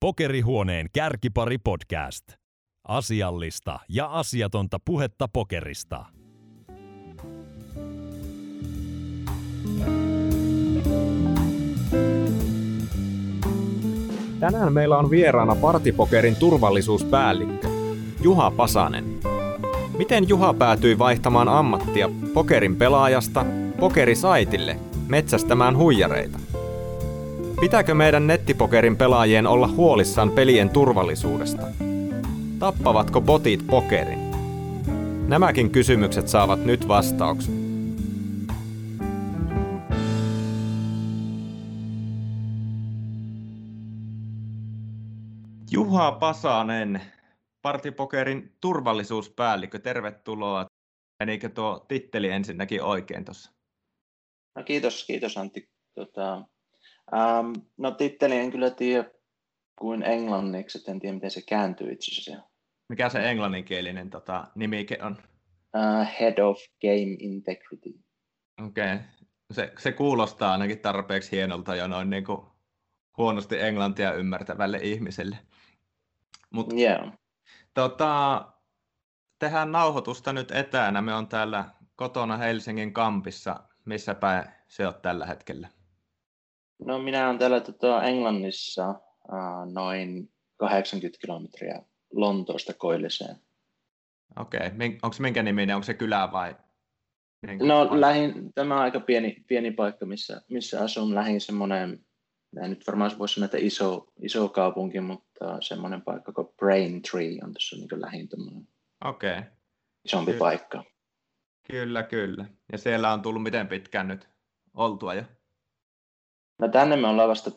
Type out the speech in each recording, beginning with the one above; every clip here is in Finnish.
Pokerihuoneen kärkipari podcast. Asiallista ja asiatonta puhetta pokerista. Tänään meillä on vieraana Partipokerin turvallisuuspäällikkö, Juha Pasanen. Miten Juha päätyi vaihtamaan ammattia pokerin pelaajasta pokerisaitille metsästämään huijareita? Pitääkö meidän nettipokerin pelaajien olla huolissaan pelien turvallisuudesta? Tappavatko botit pokerin? Nämäkin kysymykset saavat nyt vastauksen. Juha Pasanen, Partipokerin turvallisuuspäällikkö, tervetuloa. Menikö tuo titteli ensinnäkin oikein tuossa? No kiitos, kiitos Antti. Tota, ähm, no titteli en kyllä tiedä kuin englanniksi, en tiedä miten se kääntyy itse asiassa. Mikä se englanninkielinen tota, nimike on? Uh, Head of Game Integrity. Okei, okay. se, se kuulostaa ainakin tarpeeksi hienolta jo noin niin kuin huonosti englantia ymmärtävälle ihmiselle. Mut, yeah. tota, tehdään nauhoitusta nyt etänä. Me on täällä kotona Helsingin kampissa. Missä päin se on tällä hetkellä? No minä olen täällä tota, Englannissa uh, noin 80 kilometriä Lontoosta Koilliseen. Okei, okay. onko se minkä niminen? Onko se kylä vai? No lähin, tämä on aika pieni, pieni paikka, missä, missä asun. Lähin semmoinen, nyt varmaan voisi sanoa, että iso, iso kaupunki, mutta semmoinen paikka kuin Braintree on tässä niin lähin Okei. Okay. isompi Ky- paikka. Kyllä, kyllä. Ja siellä on tullut miten pitkään nyt oltua jo? No tänne me ollaan vasta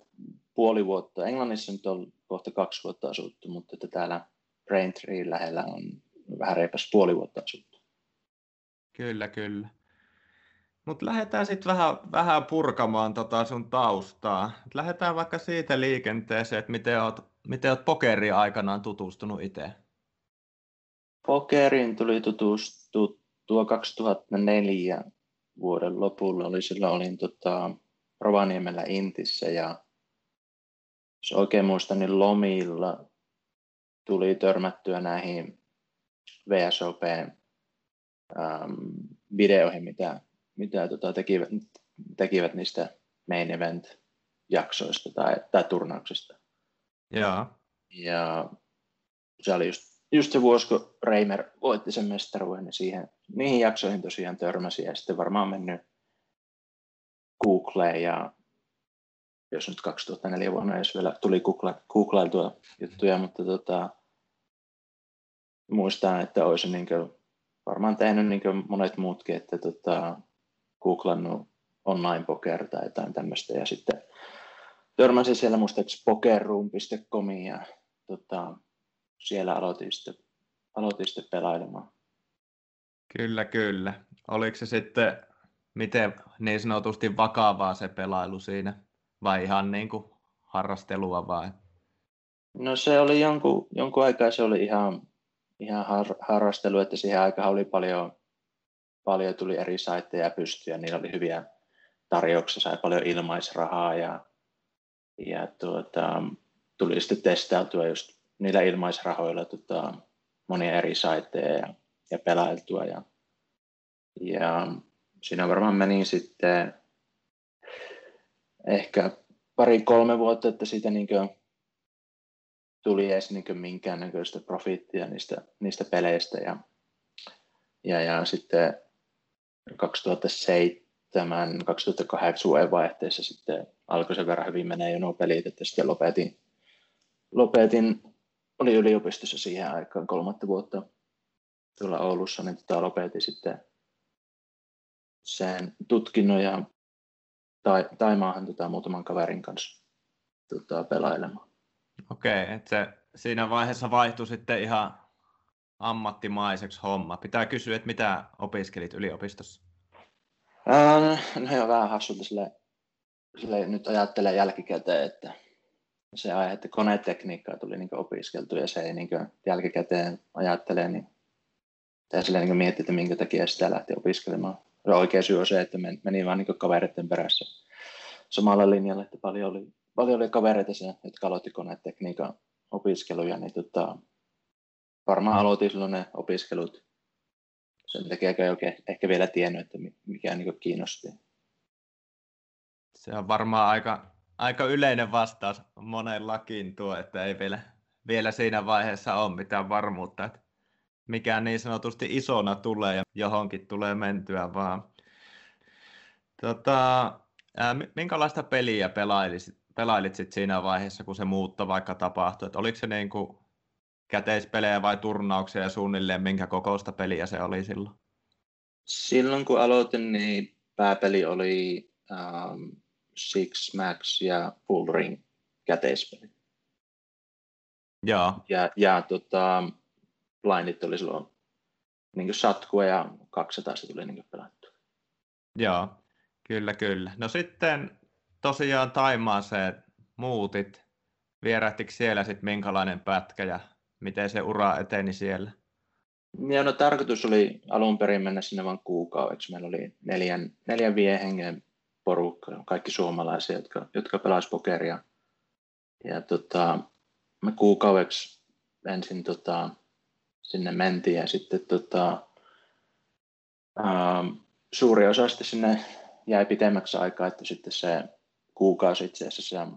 puoli vuotta. Englannissa nyt on kohta kaksi vuotta asuttu, mutta että täällä Braintree lähellä on vähän reipas puoli vuotta asuttu. Kyllä, kyllä. Mutta lähdetään sitten vähän, vähän purkamaan tota sun taustaa. Lähdetään vaikka siitä liikenteeseen, että miten oot, miten oot pokeriin aikanaan tutustunut itse. Pokeriin tuli tutustuttua 2004 vuoden lopulla. Oli silloin olin tota, Rovaniemellä Intissä ja jos oikein muistan, niin lomilla tuli törmättyä näihin VSOP ähm, videoihin, mitä, mitä tota, tekivät, tekivät niistä main event jaksoista tai, tai turnauksista. Ja. ja se oli just, just se vuosi, kun Reimer voitti sen mestaruuden, niin siihen, niihin jaksoihin tosiaan törmäsi ja sitten varmaan mennyt Googleen ja jos nyt 2004 vuonna jos vielä tuli googla, googlailtua juttuja, mutta tota, muistan, että olisi niin varmaan tehnyt niin monet muutkin, että tota, googlannut online poker tai jotain tämmöistä ja sitten törmäsin siellä muistaakseni pokerroom.comiin ja tota, siellä aloitin sitten, aloitin sitten pelailemaan. Kyllä, kyllä. Oliko se sitten miten niin sanotusti vakavaa se pelailu siinä vai ihan niin kuin harrastelua vai? No se oli jonkun, jonkun aikaa se oli ihan, ihan har, harrastelu, että siihen aikaan oli paljon, paljon tuli eri saitteja pystyä, niillä oli hyviä tarjouksia, sai paljon ilmaisrahaa ja, ja tuota, tuli sitten testailtua just niillä ilmaisrahoilla tota, monia eri saitteja ja, ja pelailtua. Ja, ja siinä varmaan meni sitten ehkä pari-kolme vuotta, että siitä niin tuli edes niin minkäännäköistä profiittia niistä, niistä peleistä. Ja, ja, ja sitten 2007 2008 vuoden vaihteessa sitten alkoi sen verran hyvin menee jo nuo pelit, että sitten lopetin, lopetin oli yliopistossa siihen aikaan kolmatta vuotta tuolla Oulussa, niin tota lopetin sitten sen tutkinnon ja tai, Taimaahan tota, muutaman kaverin kanssa tota, pelailemaan. Okei, okay, että se siinä vaiheessa vaihtui sitten ihan ammattimaiseksi homma. Pitää kysyä, että mitä opiskelit yliopistossa? Ää, no joo, vähän hassulta sille, sille nyt ajattelen jälkikäteen, että se aihe, että konetekniikkaa tuli niin opiskeltu ja se ei niin jälkikäteen ajattele, niin pitää sille niin miettiä, että minkä takia sitä lähti opiskelemaan oikea syy on se, että meni vaan niin kavereiden perässä samalla linjalla, että paljon oli, paljon oli kavereita siellä, jotka aloitti konetekniikan opiskeluja, niin tota, varmaan aloitin silloin ne opiskelut. Sen takia ei oikein ehkä vielä tiennyt, että mikä niin kiinnosti. Se on varmaan aika, aika yleinen vastaus monellakin tuo, että ei vielä, vielä siinä vaiheessa ole mitään varmuutta, että mikä niin sanotusti isona tulee ja johonkin tulee mentyä vaan. Tota, ää, minkälaista peliä pelailit, pelailit sit siinä vaiheessa, kun se muutto vaikka tapahtui? Et oliko se niin kuin käteispelejä vai turnauksia ja suunnilleen minkä kokoista peliä se oli silloin? Silloin kun aloitin, niin pääpeli oli um, Six Max ja Full Ring käteispeli. Joo. Ja, ja tota, blindit oli silloin niin satkua ja 200 se tuli niin pelattu. Joo, kyllä kyllä. No sitten tosiaan Taimaaseen muutit. Vierähtikö siellä sitten minkälainen pätkä ja miten se ura eteni siellä? Ja no tarkoitus oli alun perin mennä sinne vain kuukaudeksi. Meillä oli neljän, neljän viiden hengen porukka, kaikki suomalaisia, jotka, jotka pelasivat pokeria. Ja tota, me kuukaudeksi ensin tota, sinne mentiin ja sitten tota, ää, suuri osa sitten sinne jäi pitemmäksi aikaa, että sitten se kuukausi itse asiassa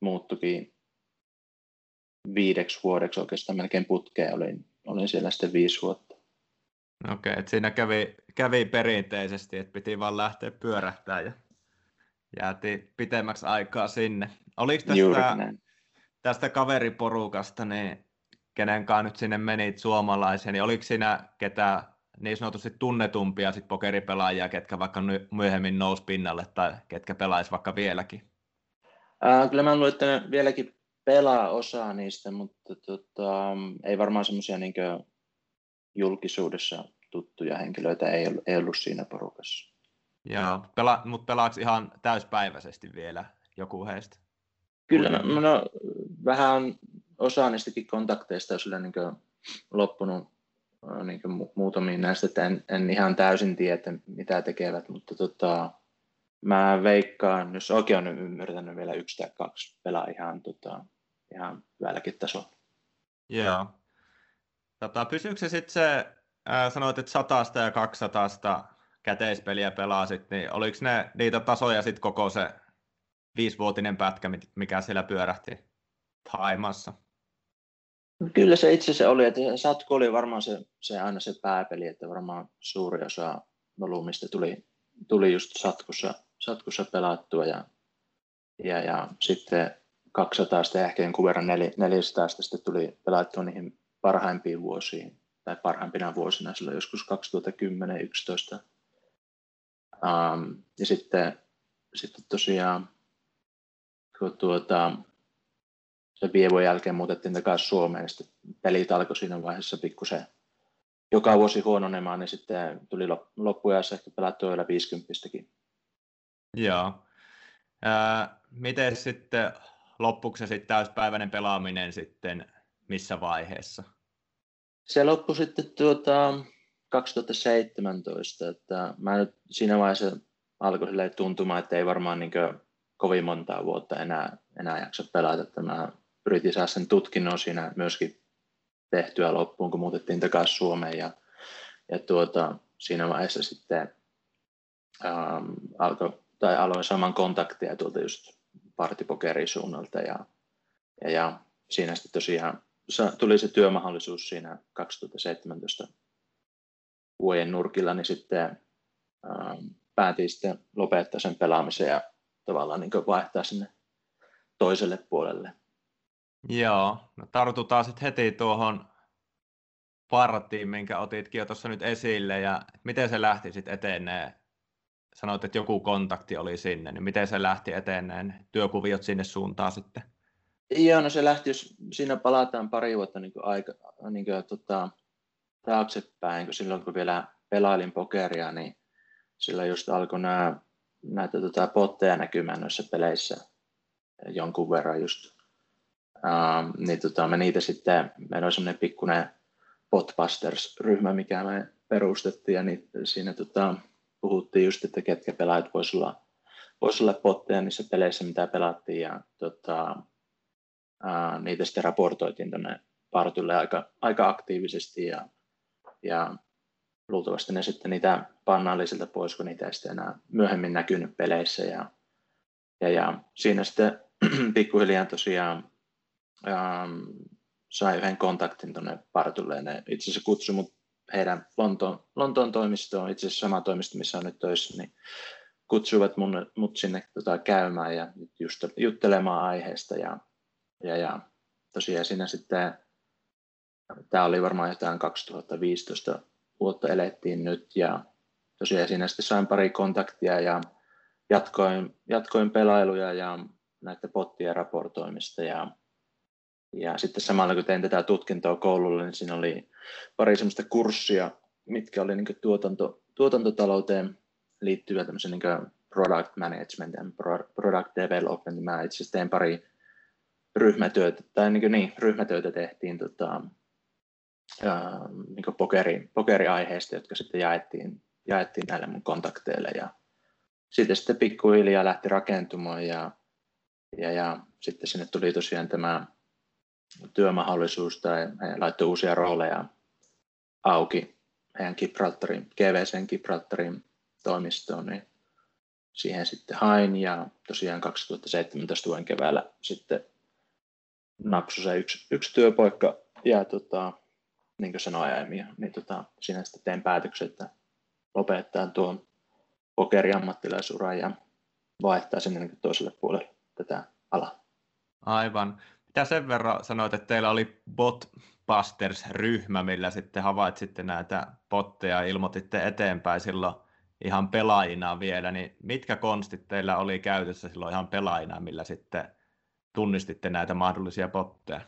muuttukin viideksi vuodeksi oikeastaan melkein putkeen. Olin, olin siellä sitten viisi vuotta. Okei, okay, että siinä kävi, kävi perinteisesti, että piti vaan lähteä pyörähtää ja jäätiin pitemmäksi aikaa sinne. Oliko tästä, tästä kaveriporukasta, niin kenenkaan nyt sinne menit suomalaisia, niin oliko siinä ketään niin sanotusti tunnetumpia sit pokeripelaajia, ketkä vaikka myöhemmin nousi pinnalle tai ketkä pelaisi vaikka vieläkin? Ää, kyllä mä luulen, että vieläkin pelaa osaa niistä, mutta tota, ei varmaan semmoisia niin julkisuudessa tuttuja henkilöitä ei ollut, ei ollut siinä porukassa. Joo, pela, mutta pelaako ihan täyspäiväisesti vielä joku heistä? Kyllä, no, no, vähän osa niistäkin kontakteista on sillä niin loppunut niin muutamiin näistä, että en, en ihan täysin tiedä, että mitä tekevät, mutta tota, mä veikkaan, jos oikein on ymmärtänyt vielä yksi tai kaksi pelaa ihan, tota, ihan hyälläkin tasolla. Joo. Tota, pysyykö se sitten se, ää, sanoit, että satasta ja 200 käteispeliä pelasit, niin oliko ne niitä tasoja sitten koko se viisivuotinen pätkä, mikä siellä pyörähti Taimassa? Kyllä se itse se oli, että Satku oli varmaan se, se aina se pääpeli, että varmaan suuri osa volyymista tuli, tuli just Satkussa, Satkussa pelattua ja, ja, ja sitten 200 ja ehkä jonkun verran 400 sitten tuli pelattua niihin parhaimpiin vuosiin tai parhaimpina vuosina silloin joskus 2010-2011. Um, ja sitten, sitten tosiaan kun tuota, se vievon jälkeen muutettiin takaisin Suomeen, niin sitten pelit alkoi siinä vaiheessa pikkusen joka vuosi huononemaan, niin sitten tuli loppujassa ehkä pelattua vielä 50 Joo. Ää, miten sitten loppuiko se sitten täyspäiväinen pelaaminen sitten missä vaiheessa? Se loppui sitten tuota 2017, että mä nyt siinä vaiheessa alkoi tuntumaan, että ei varmaan niin kovin montaa vuotta enää, enää jaksa pelata, että mä yritin saada sen tutkinnon siinä myöskin tehtyä loppuun, kun muutettiin takaisin Suomeen ja, ja tuota, siinä vaiheessa sitten ähm, alkoi, tai aloin saman kontaktia tuolta just partipokerin suunnalta ja, ja, ja siinä sitten tosiaan tuli se työmahdollisuus siinä 2017 vuoden nurkilla, niin sitten ähm, päätin sitten lopettaa sen pelaamisen ja tavallaan niin vaihtaa sinne toiselle puolelle. Joo, no tartutaan sitten heti tuohon parttiin, minkä otitkin jo tuossa nyt esille, ja miten se lähti sitten eteneen? Sanoit, että joku kontakti oli sinne, niin miten se lähti eteneen? Työkuviot sinne suuntaan sitten? Joo, no se lähti, jos siinä palataan pari vuotta niin kuin aika, niin kuin, tota, taaksepäin, kun silloin kun vielä pelailin pokeria, niin sillä just alkoi nämä, näitä tota, potteja näkymään noissa peleissä jonkun verran just Uh, niin tota, me niitä sitten, meillä oli semmoinen pikkuinen Potbusters-ryhmä, mikä me perustettiin, ja niin siinä tota, puhuttiin just, että ketkä pelaajat voisi olla, voisi olla potteja niissä peleissä, mitä pelattiin, ja tota, ää, niitä sitten raportoitiin tuonne partulle aika, aika aktiivisesti, ja, ja luultavasti ne sitten niitä pannaan sieltä pois, kun niitä ei sitten enää myöhemmin näkynyt peleissä, ja, ja, ja siinä sitten pikkuhiljaa tosiaan ähm, sai yhden kontaktin tuonne partulle, ja ne itse asiassa kutsui mut heidän Lontoon, Lontoon toimistoon, itse asiassa sama toimisto, missä on nyt töissä, niin kutsuivat mun, mut sinne tota, käymään ja just juttelemaan aiheesta. Ja, ja, ja tosiaan siinä sitten, tämä oli varmaan jotain 2015 vuotta elettiin nyt ja tosiaan siinä sitten sain pari kontaktia ja jatkoin, jatkoin pelailuja ja näiden pottien raportoimista ja, ja sitten samalla kun tein tätä tutkintoa koululla, niin siinä oli pari semmoista kurssia, mitkä oli niin tuotanto, tuotantotalouteen liittyvä tämmöisen niin product management ja product development. Mä itse asiassa tein pari ryhmätyötä, tai niin, niin ryhmätyötä tehtiin tota, ää, niin pokeri, pokeriaiheesta, jotka sitten jaettiin, jaettiin näille mun kontakteille. Ja sitten sitten pikkuhiljaa lähti rakentumaan ja, ja, ja sitten sinne tuli tosiaan tämä työmahdollisuus tai he laittoi uusia rooleja auki heidän Gibraltarin, GVCn Gibraltarin toimistoon, niin siihen sitten hain ja tosiaan 2017 vuoden keväällä sitten napsu se yksi, yksi työpaikka ja tota, niin kuin sanoin aiemmin, niin tota, siinä sitten tein päätöksen, että lopettaa tuon pokeriammattilaisuran ja vaihtaa sinne toiselle puolelle tätä alaa. Aivan. Mitä sen verran sanoit, että teillä oli Botbusters-ryhmä, millä sitten havaitsitte näitä botteja ja ilmoititte eteenpäin silloin ihan pelaajina vielä, niin mitkä konstit teillä oli käytössä silloin ihan pelaajina, millä sitten tunnistitte näitä mahdollisia botteja?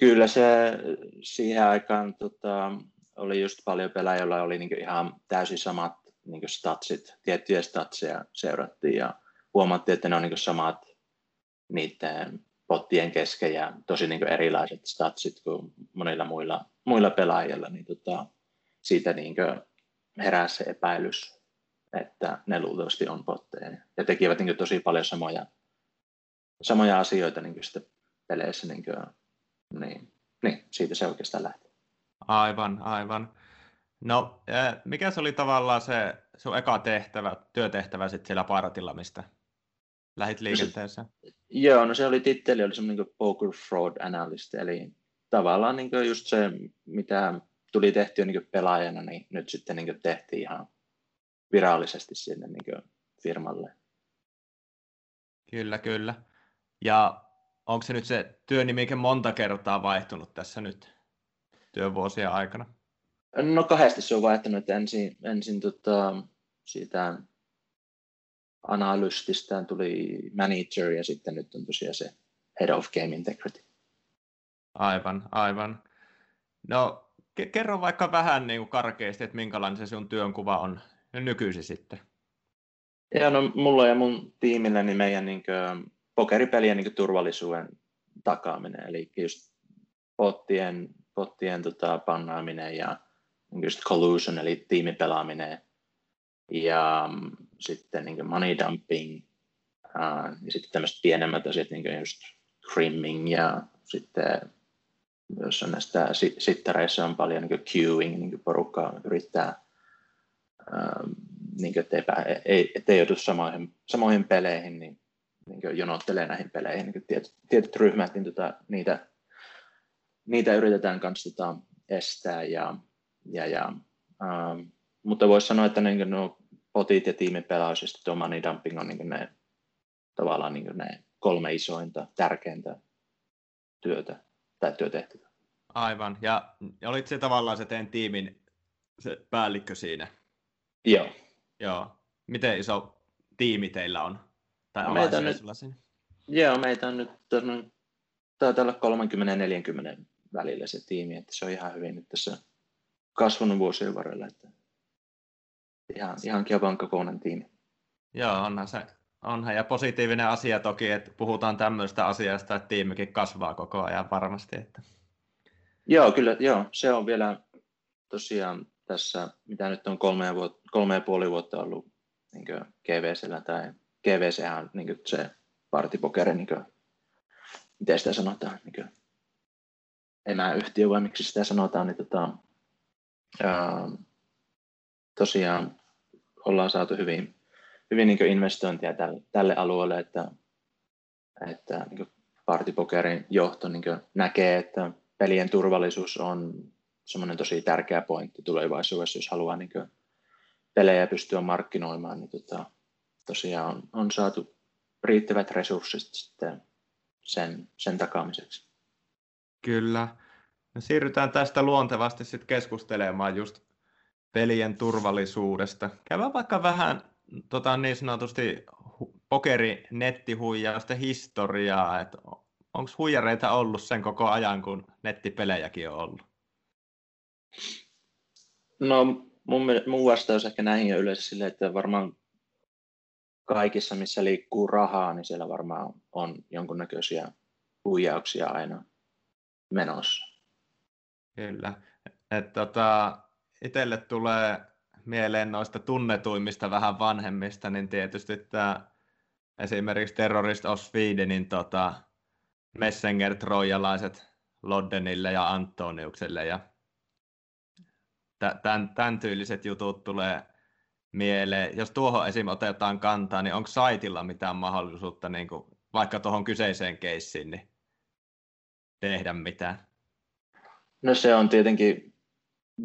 Kyllä se siihen aikaan tota, oli just paljon pelaajia, joilla oli niinku ihan täysin samat niinku statsit, tiettyjä statseja seurattiin ja huomattiin, että ne on niinku samat niiden pottien kesken ja tosi niinku erilaiset statsit kuin monilla muilla, muilla pelaajilla, niin tota, siitä niinku herää se epäilys, että ne luultavasti on botteja. Ja tekivät niin tosi paljon samoja, samoja asioita niin sitten peleissä. Niin, kuin, niin, niin, siitä se oikeastaan lähti. Aivan, aivan. No, mikä se oli tavallaan se sun eka tehtävä, työtehtävä sitten siellä Paratilla, mistä lähit liikenteeseen? No se, joo, no se oli titteli, oli semmoinen niin Poker Fraud Analyst, eli tavallaan niin just se, mitä tuli tehtyä niin pelaajana, niin nyt sitten niin tehtiin ihan virallisesti sinne niin firmalle. Kyllä, kyllä. Ja onko se nyt se työnimike monta kertaa vaihtunut tässä nyt työvuosien aikana? No kahdesti se on vaihtunut. Ensin, ensin tota, siitä analystista tuli manager ja sitten nyt on tosiaan se head of game integrity. Aivan, aivan. No kerro vaikka vähän niin kuin karkeasti, että minkälainen se sun työnkuva on nykyisin sitten? Ja no, mulla ja mun tiimillä niin meidän niin kuin, pokeripelien niin kuin, turvallisuuden takaaminen, eli just pottien, pottien tota, pannaaminen ja niin just collusion, eli tiimipelaaminen, ja mm, sitten niin money dumping, uh, ja sitten tämmöiset pienemmät asiat, niin just crimming ja sitten jos on näistä sittareissa on paljon niin queuing, niin porukka yrittää, ähm, niin ettei, ei, ettei joudu samoihin, samoihin peleihin, niin, niin jonottelee näihin peleihin niin tietyt, tietyt ryhmät, niin tota, niitä, niitä yritetään kanssa tota, estää. Ja, ja, ja, ähm, mutta voisi sanoa, että niin no, potit ja tiimipelaus ja sitten money dumping on niin ne, tavallaan niin ne kolme isointa, tärkeintä työtä tai työtehtävä. Aivan, ja olit se tavallaan se teidän tiimin se päällikkö siinä? Joo. Joo. Miten iso tiimi teillä on? Tai no, meitä on nyt, siinä? Joo, meitä on nyt taitaa olla 30-40 välillä se tiimi, että se on ihan hyvin nyt tässä kasvanut vuosien varrella, että ihan, ihan kivan kokoinen tiimi. Joo, onhan se Onhan ja positiivinen asia toki, että puhutaan tämmöistä asiasta, että tiimikin kasvaa koko ajan varmasti. Että... Joo, kyllä, joo. Se on vielä tosiaan tässä, mitä nyt on kolme ja, vuot, kolme ja puoli vuotta ollut niin GVCllä tai GVC on niin se partipokeri, niin kuin, miten sitä sanotaan, niin kuin, emäyhtiö vai miksi sitä sanotaan, niin tota, ää, tosiaan ollaan saatu hyvin, hyvin niin investointia tälle, tälle alueelle, että, että niin partipokerin johto niin näkee, että pelien turvallisuus on semmoinen tosi tärkeä pointti tulevaisuudessa, jos haluaa niin pelejä pystyä markkinoimaan, niin tota, tosiaan on, on saatu riittävät resurssit sitten sen, sen takaamiseksi. Kyllä. No siirrytään tästä luontevasti sitten keskustelemaan just pelien turvallisuudesta. Käydään vaikka vähän tota, niin sanotusti pokeri nettihuijausten historiaa, että onko huijareita ollut sen koko ajan, kun nettipelejäkin on ollut? No mun, mun vastaus ehkä näihin on yleensä silleen, että varmaan kaikissa, missä liikkuu rahaa, niin siellä varmaan on jonkunnäköisiä huijauksia aina menossa. Kyllä. Et, tota, itselle tulee mieleen noista tunnetuimmista vähän vanhemmista, niin tietysti tämä esimerkiksi Terrorist of Swedenin tota, Messenger-trojalaiset Loddenille ja Antoniukselle ja tämän, tämän tyyliset jutut tulee mieleen. Jos tuohon esim. otetaan kantaa, niin onko saitilla mitään mahdollisuutta niin kuin, vaikka tuohon kyseiseen keissiin niin tehdä mitään? No se on tietenkin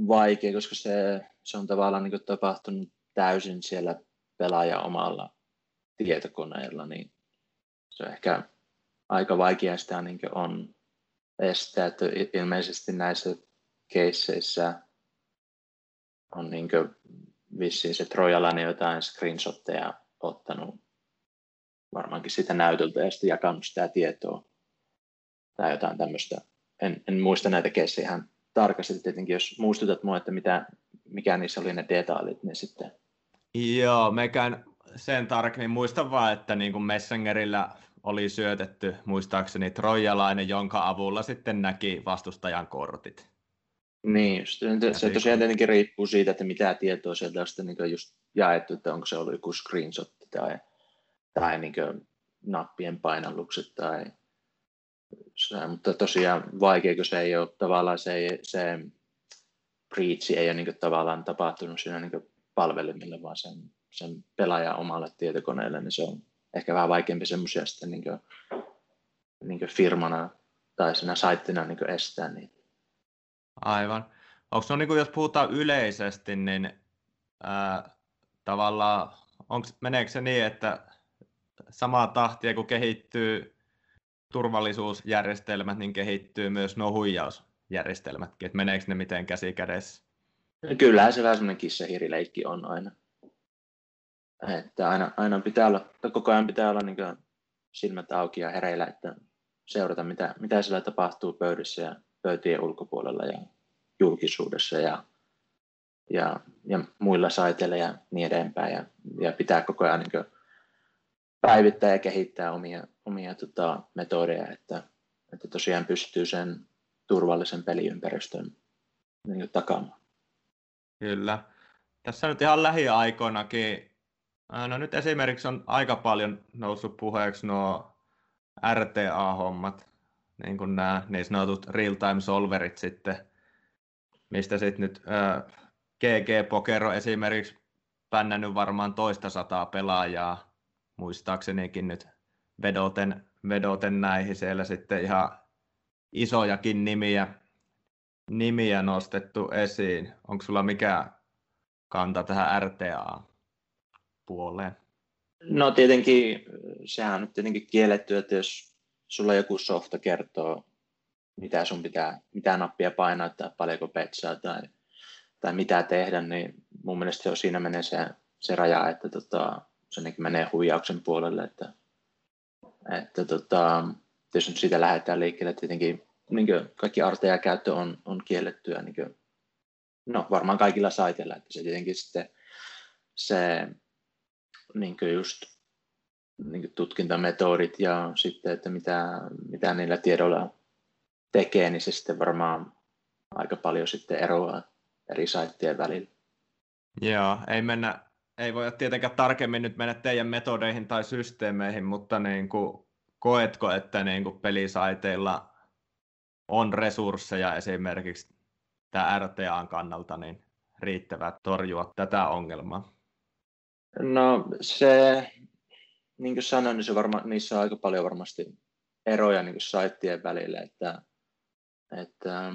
vaikea, koska se, se on tavallaan niin tapahtunut täysin siellä pelaaja omalla tietokoneella, niin se on ehkä aika vaikea sitä niin on estää, että ilmeisesti näissä keisseissä on niin vissiin se Trojalainen jotain screenshotteja ottanut varmaankin sitä näytöltä ja sitten jakanut sitä tietoa tai jotain tämmöistä. En, en muista näitä keissejä ihan tarkasti tietenkin, jos muistutat mua, että mitä, mikä niissä oli ne detailit, niin sitten... Joo, mekään sen tarkemmin muistan vaan, että niin kuin Messengerillä oli syötetty muistaakseni trojalainen, jonka avulla sitten näki vastustajan kortit. Niin, just, se tosiaan tietenkin riippuu siitä, että mitä tietoa sieltä on sitten niin just jaettu, että onko se ollut joku screenshot tai, tai niin nappien painallukset tai se, mutta tosiaan vaikea, kun se ei ole tavallaan se, se breach ei ole niin tavallaan tapahtunut siinä niin palvelimilla, vaan sen, sen pelaajan omalle tietokoneelle, niin se on ehkä vähän vaikeampi semmoisia sitten niin kuin, niin kuin firmana tai siinä saittina niin estää niitä. Aivan. Onko se, niin kuin, jos puhutaan yleisesti, niin ää, tavallaan, onks, meneekö se niin, että samaa tahtia kun kehittyy turvallisuusjärjestelmät, niin kehittyy myös nuo huijausjärjestelmätkin, että meneekö ne miten käsi kädessä? No kyllähän se vähän semmoinen kissa-hirileikki on aina. Että aina, aina pitää olla, koko ajan pitää olla niin silmät auki ja hereillä, että seurata mitä, mitä siellä tapahtuu pöydissä ja pöytien ulkopuolella ja julkisuudessa ja, ja, ja muilla saiteilla ja niin edespäin. Ja, ja pitää koko ajan niin päivittää ja kehittää omia, omia tota, metodeja, että, että tosiaan pystyy sen turvallisen peliympäristön niin takaamaan. Kyllä. Tässä nyt ihan lähiaikoinakin, no nyt esimerkiksi on aika paljon noussut puheeksi nuo RTA-hommat, niin kuin nämä niin sanotut real-time solverit sitten, mistä sitten nyt äh, GG Pokero esimerkiksi pännännyt varmaan toista sataa pelaajaa, muistaaksenikin nyt vedoten, vedoten näihin siellä sitten ihan isojakin nimiä, nimiä nostettu esiin. Onko sulla mikä kanta tähän RTA-puoleen? No tietenkin, sehän on tietenkin kielletty, että jos sulla joku softa kertoo, mitä sun pitää, mitä nappia painaa tai paljonko petsaa tai, tai mitä tehdä, niin mun mielestä on, siinä menee se, se raja, että tota, se niin menee huijauksen puolelle, että, että tota, jos nyt siitä lähdetään liikkeelle, tietenkin niin kaikki arteja käyttö on, on kiellettyä, niin kuin, no varmaan kaikilla saiteilla, että se tietenkin sitten se niin just niin tutkintametodit ja sitten, että mitä, mitä niillä tiedoilla tekee, niin se sitten varmaan aika paljon sitten eroaa eri saittien välillä. Joo, ei mennä ei voi tietenkään tarkemmin nyt mennä teidän metodeihin tai systeemeihin, mutta niin kuin, koetko, että niin kuin pelisaiteilla on resursseja esimerkiksi tämä RTAn kannalta niin riittävät torjua tätä ongelmaa? No se, niin kuin sanoin, niin se varma, niissä on aika paljon varmasti eroja niin kuin saittien välillä, että, että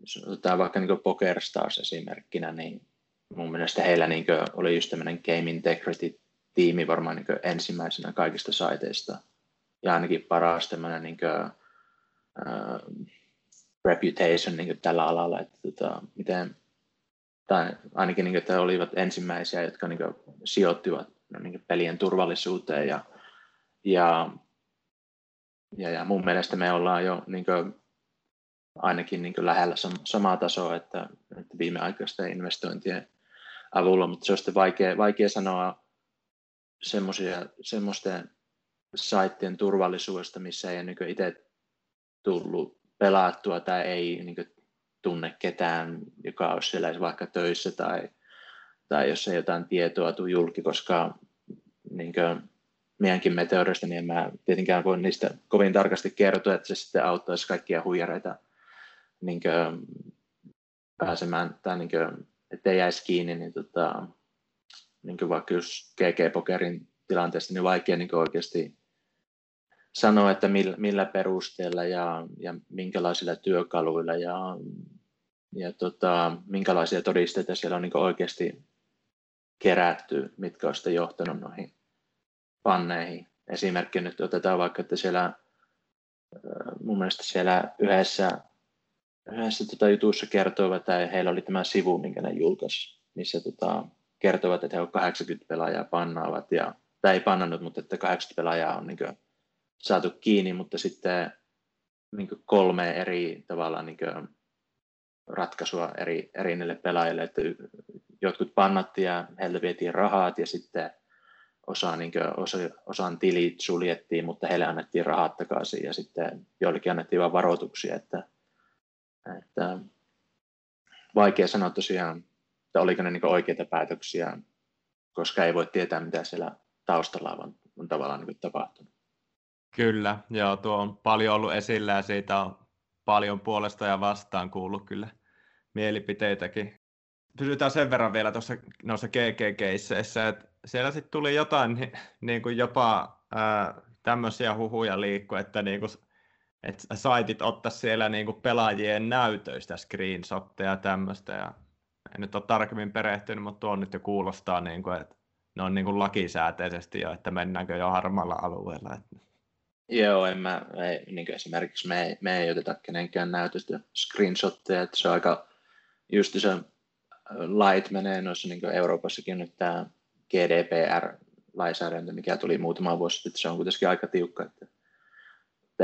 jos otetaan vaikka niin PokerStars esimerkkinä, niin mun mielestä heillä niin oli just tämmöinen Game Integrity-tiimi varmaan niin ensimmäisenä kaikista saiteista. Ja ainakin paras tämmöinen niin kuin, uh, reputation niin tällä alalla, että tota, miten, tai ainakin niin kuin, että he olivat ensimmäisiä, jotka niin kuin, sijoittivat no, niin pelien turvallisuuteen ja, ja, ja, ja mun mielestä me ollaan jo niin kuin, ainakin niin kuin lähellä samaa tasoa, että, että viimeaikaisten investointien avulla, mutta se on sitten vaikea, vaikea sanoa semmoisten saittien turvallisuudesta, missä ei niin itse tullut pelattua tai ei niin tunne ketään, joka olisi siellä vaikka töissä tai, tai jos ei jotain tietoa tule julki, koska niin meidänkin meteorista, niin en mä tietenkään voi niistä kovin tarkasti kertoa, että se sitten auttaisi kaikkia huijareita niin kuin, pääsemään, tai niin kuin, ettei jäisi kiinni, niin, tota, niin kuin vaikka jos GG-pokerin tilanteesta, niin vaikea niin oikeasti sanoa, että millä, millä perusteella ja, ja minkälaisilla työkaluilla ja, ja tota, minkälaisia todisteita siellä on niin oikeasti kerätty, mitkä on sitten johtanut noihin panneihin. Esimerkki nyt otetaan vaikka, että siellä mun mielestä siellä yhdessä, yhdessä tota jutussa kertovat, että heillä oli tämä sivu, minkä ne julkaisi, missä tota, kertovat, että he ovat 80 pelaajaa pannaavat, ja, tai ei pannannut, mutta että 80 pelaajaa on niin kuin, saatu kiinni, mutta sitten niin kolme eri tavallaan niin ratkaisua eri, eri niille pelaajille, että jotkut pannattiin ja heiltä vietiin rahat ja sitten osa, niin kuin, osa, osan tilit suljettiin, mutta heille annettiin rahat takaisin ja sitten joillekin annettiin vain varoituksia, että, että vaikea sanoa tosiaan, että oliko ne niin oikeita päätöksiä, koska ei voi tietää, mitä siellä taustalla on, on tavallaan niin tapahtunut. Kyllä, joo, tuo on paljon ollut esillä ja siitä on paljon puolesta ja vastaan kuullut kyllä mielipiteitäkin. Pysytään sen verran vielä tuossa noissa GG-keisseissä, että siellä sitten tuli jotain niin kuin jopa ää, tämmöisiä huhuja liikku, että niin kuin, että saitit ottaa siellä niin kuin pelaajien näytöistä screenshotteja ja tämmöistä. Ja en nyt ole tarkemmin perehtynyt, mutta tuo nyt jo kuulostaa, niin kuin, että ne on niin kuin lakisääteisesti jo, että mennäänkö jo harmaalla alueella. Että Joo, en mä, ei, niin esimerkiksi me ei, me ei oteta kenenkään näytöstä screenshotteja, että se on aika, just se lait menee noissa niin Euroopassakin nyt tämä GDPR-lainsäädäntö, mikä tuli muutama vuosi sitten, se on kuitenkin aika tiukka, että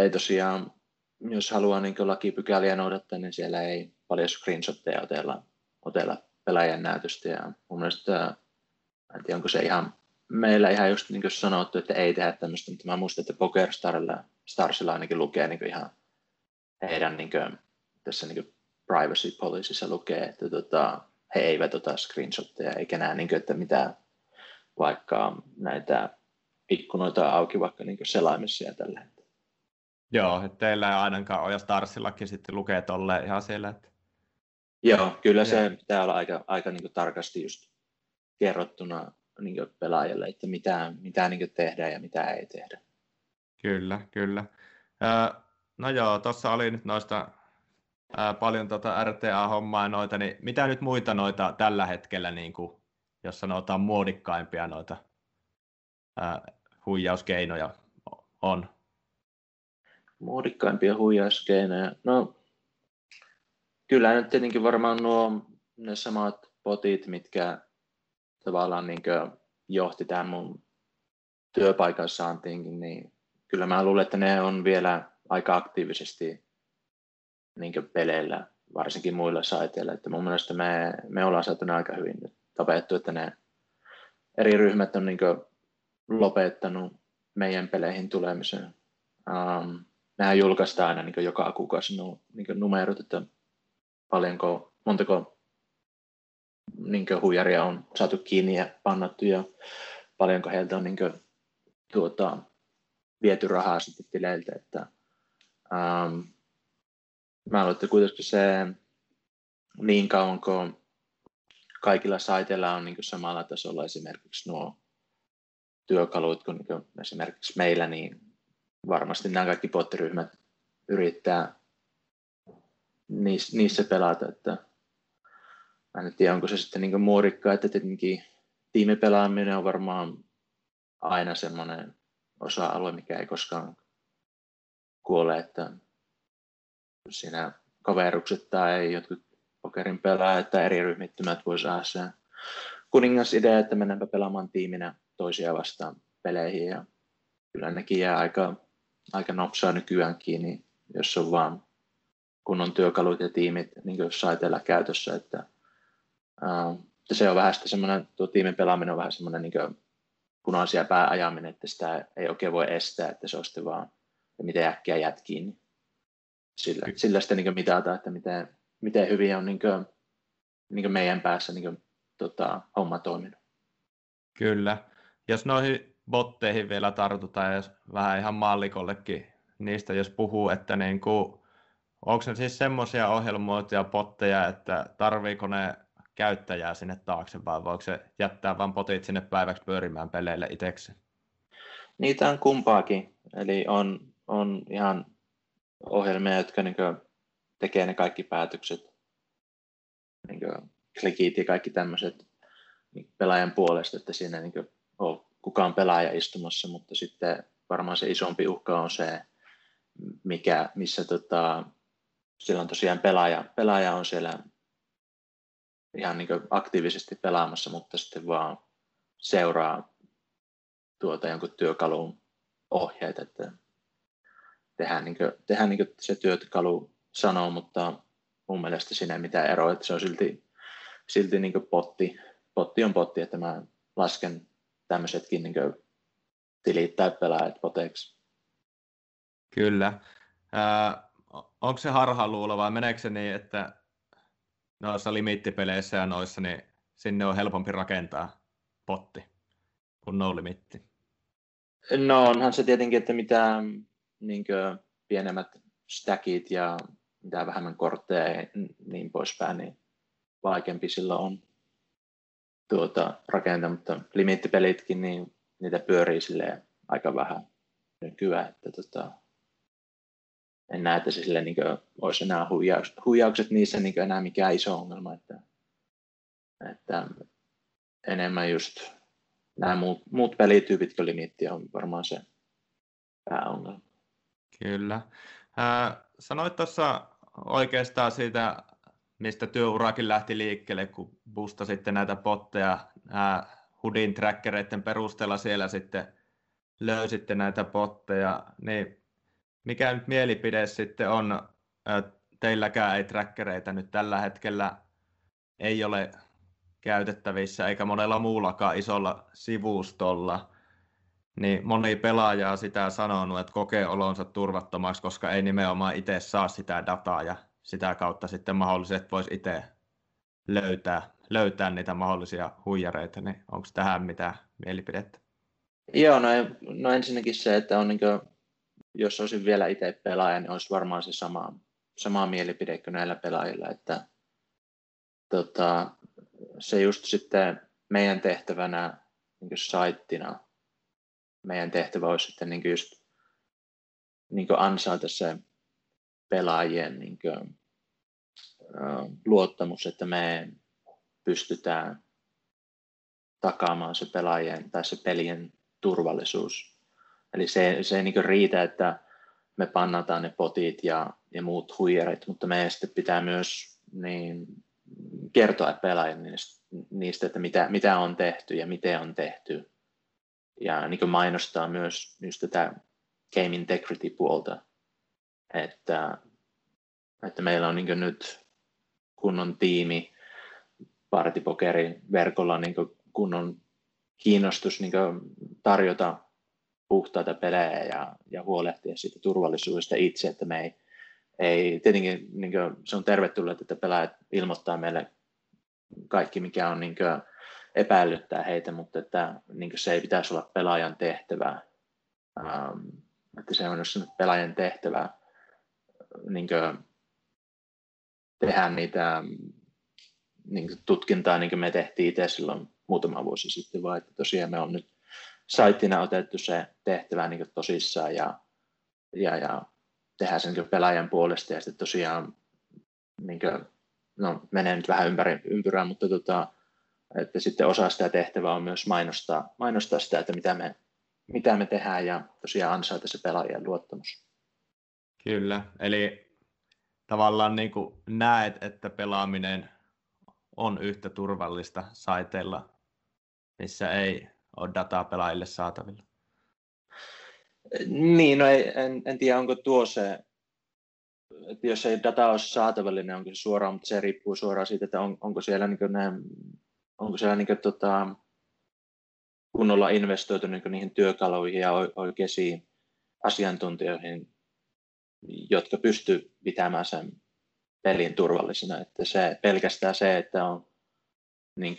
ei tosiaan, jos haluaa niin lakipykäliä noudattaa, niin siellä ei paljon screenshotteja otella, otella pelaajan näytöstä, ja mun mielestä, en tiedä, onko se ihan meillä ihan just niin sanottu, että ei tehdä tämmöistä, mutta mä muistan, että PokerStarilla Starsilla ainakin lukee niin ihan heidän niin kuin, tässä niin privacy policyssa lukee, että tota, he eivät ota screenshotteja eikä näe, niin kuin, että mitä vaikka näitä ikkunoita auki vaikka niin kuin selaimissa ja tällä Joo, että teillä ei ainakaan ole, ja Starsillakin sitten lukee tolle ihan siellä. Että... Joo, kyllä se pitää olla aika, aika niin tarkasti just kerrottuna niin pelaajalle, että mitä, mitä niin tehdään ja mitä ei tehdä. Kyllä, kyllä. No joo, tuossa oli nyt noista paljon tota RTA-hommaa noita, niin mitä nyt muita noita tällä hetkellä, niin kuin, jos sanotaan muodikkaimpia noita huijauskeinoja on? Muodikkaimpia huijauskeinoja? No, kyllä nyt tietenkin varmaan nuo ne samat potit, mitkä tavallaan niin johti tämän mun työpaikan saantiinkin, niin kyllä mä luulen, että ne on vielä aika aktiivisesti niin peleillä, varsinkin muilla saiteilla. Että mun mielestä me, me ollaan saatu ne aika hyvin tapettu, että ne eri ryhmät on niin lopettanut meidän peleihin tulemisen. Um, mehän julkaistaan aina niin joka kuukausi niin numerot, että paljonko, montako niin huijaria on saatu kiinni ja pannattu ja paljonko heiltä on niin kuin, tuota, viety rahaa sitten tileiltä. Että, ähm, mä luulen, että kuitenkin se niin kauan kuin kaikilla saiteilla on niin samalla tasolla esimerkiksi nuo työkalut kuin, niin esimerkiksi meillä, niin varmasti nämä kaikki pottiryhmät yrittää niissä pelata. Että en tiedä, onko se sitten niin muodikkaa, että tietenkin tiimipelaaminen on varmaan aina semmoinen osa-alue, mikä ei koskaan kuole, että siinä kaverukset tai jotkut pokerin pelaajat tai eri ryhmittymät voi saada sen kuningasidea, että mennäänpä pelaamaan tiiminä toisia vastaan peleihin ja kyllä nekin jää aika, aika nopsaa nykyäänkin, niin jos on vaan kunnon työkalut ja tiimit niin jossain käytössä, että, ää, että se on vähän sitä semmoinen, tuo tiimin pelaaminen on vähän semmoinen niin punaisia pääajaminen, että sitä ei oikein voi estää, että se on sitten vaan, miten äkkiä jätkiin, niin sillä, sillä sitten niin mitataan, että miten, miten hyvin on niin kuin, niin kuin meidän päässä niin kuin, tota, homma toiminut. Kyllä. Jos noihin botteihin vielä tartutaan, ja vähän ihan mallikollekin niistä, jos puhuu, että niin kuin, onko ne siis semmoisia ohjelmoituja botteja, että tarviiko ne käyttäjää sinne taakse, vai voiko se jättää vain potit sinne päiväksi pyörimään peleille itseksi? Niitä on kumpaakin. Eli on, on ihan ohjelmia, jotka niin tekee ne kaikki päätökset, niin klikit ja kaikki tämmöiset niin pelaajan puolesta, että siinä niin on kukaan pelaaja istumassa, mutta sitten varmaan se isompi uhka on se, mikä, missä tota, silloin tosiaan pelaaja, pelaaja on siellä ihan niin aktiivisesti pelaamassa, mutta sitten vaan seuraa tuota jonkun työkalun ohjeet, että tehdään, niin kuin, tehdään niin se työkalu sanoo, mutta mun mielestä siinä ei mitään eroa, että se on silti, silti niin potti. Potti on potti, että mä lasken tämmöisetkin niin tilit tai pelaajat poteiksi. Kyllä. Äh, onko se harhaluulo vai meneekö se niin, että noissa limittipeleissä ja noissa, niin sinne on helpompi rakentaa potti kuin no limitti? No onhan se tietenkin, että mitä niin pienemmät stackit ja mitä vähemmän kortteja ja niin poispäin, niin vaikeampi sillä on tuota, rakentaa, mutta limittipelitkin, niin niitä pyörii silleen aika vähän nykyään, että tota, en näe, että se sille niin kuin, olisi enää huijaukset, huijaukset niissä niin enää mikään iso ongelma, että, että enemmän just nämä muut, muut pelityypit kuin limitti on varmaan se pääongelma. Kyllä. Äh, sanoit tuossa oikeastaan siitä, mistä työurakin lähti liikkeelle, kun sitten näitä potteja äh, Hudin trackereiden perusteella siellä sitten löysitte näitä potteja, niin mikä nyt mielipide sitten on, teilläkään ei trackereita nyt tällä hetkellä ei ole käytettävissä, eikä monella muullakaan isolla sivustolla, niin moni pelaaja sitä sanonut, että kokee olonsa turvattomaksi, koska ei nimenomaan itse saa sitä dataa ja sitä kautta sitten mahdollisesti voisi itse löytää, löytää niitä mahdollisia huijareita, niin onko tähän mitään mielipidettä? Joo, no, no ensinnäkin se, että on niin jos olisin vielä itse pelaaja, niin olisi varmaan se sama, sama mielipide kuin näillä pelaajilla, että tota, se just sitten meidän tehtävänä niin saittina, meidän tehtävä olisi sitten niin just niin ansaita se pelaajien niin kuin, luottamus, että me pystytään takaamaan se pelaajien tai se pelien turvallisuus Eli se, se ei niin riitä, että me pannataan ne potit ja, ja muut huijarit, mutta meidän sitten pitää myös niin, kertoa pelaajille niistä, että mitä, mitä on tehty ja miten on tehty. Ja niin mainostaa myös, myös tätä game integrity-puolta, että, että meillä on niin nyt kunnon tiimi partipokerin verkolla niin kunnon kiinnostus niin tarjota puhtaita pelejä ja, ja huolehtia siitä turvallisuudesta itse, että me ei, ei tietenkin niin kuin, se on tervetullut, että pelaajat ilmoittaa meille kaikki, mikä on niin kuin, epäilyttää heitä, mutta että niin kuin, se ei pitäisi olla pelaajan tehtävää. Ähm, että se on just pelaajan tehtävä niin kuin, tehdä niitä niin kuin, tutkintaa, niin kuin me tehtiin itse silloin muutama vuosi sitten, vaan että tosiaan me on nyt saittina otettu se tehtävä niin kuin, tosissaan ja, ja, ja tehdään sen niin pelaajan puolesta ja sitten tosiaan niin kuin, no, menee nyt vähän ympäri ympyrää, mutta tota, että sitten osa sitä tehtävää on myös mainostaa, mainostaa sitä, että mitä me, mitä me tehdään ja tosiaan ansaita se pelaajien luottamus. Kyllä, eli tavallaan niin kuin näet, että pelaaminen on yhtä turvallista saiteilla, missä ei ole dataa pelaajille saatavilla. Niin, no ei, en, en tiedä onko tuo se että jos ei data ole saatavillinen, niin onko se suoraan, mutta se riippuu suoraan siitä, että on, onko siellä, niin ne, onko siellä niin tota, kunnolla investoitu niin niihin työkaluihin ja oikeisiin asiantuntijoihin, jotka pysty pitämään sen pelin turvallisena. Että se, pelkästään se, että on niin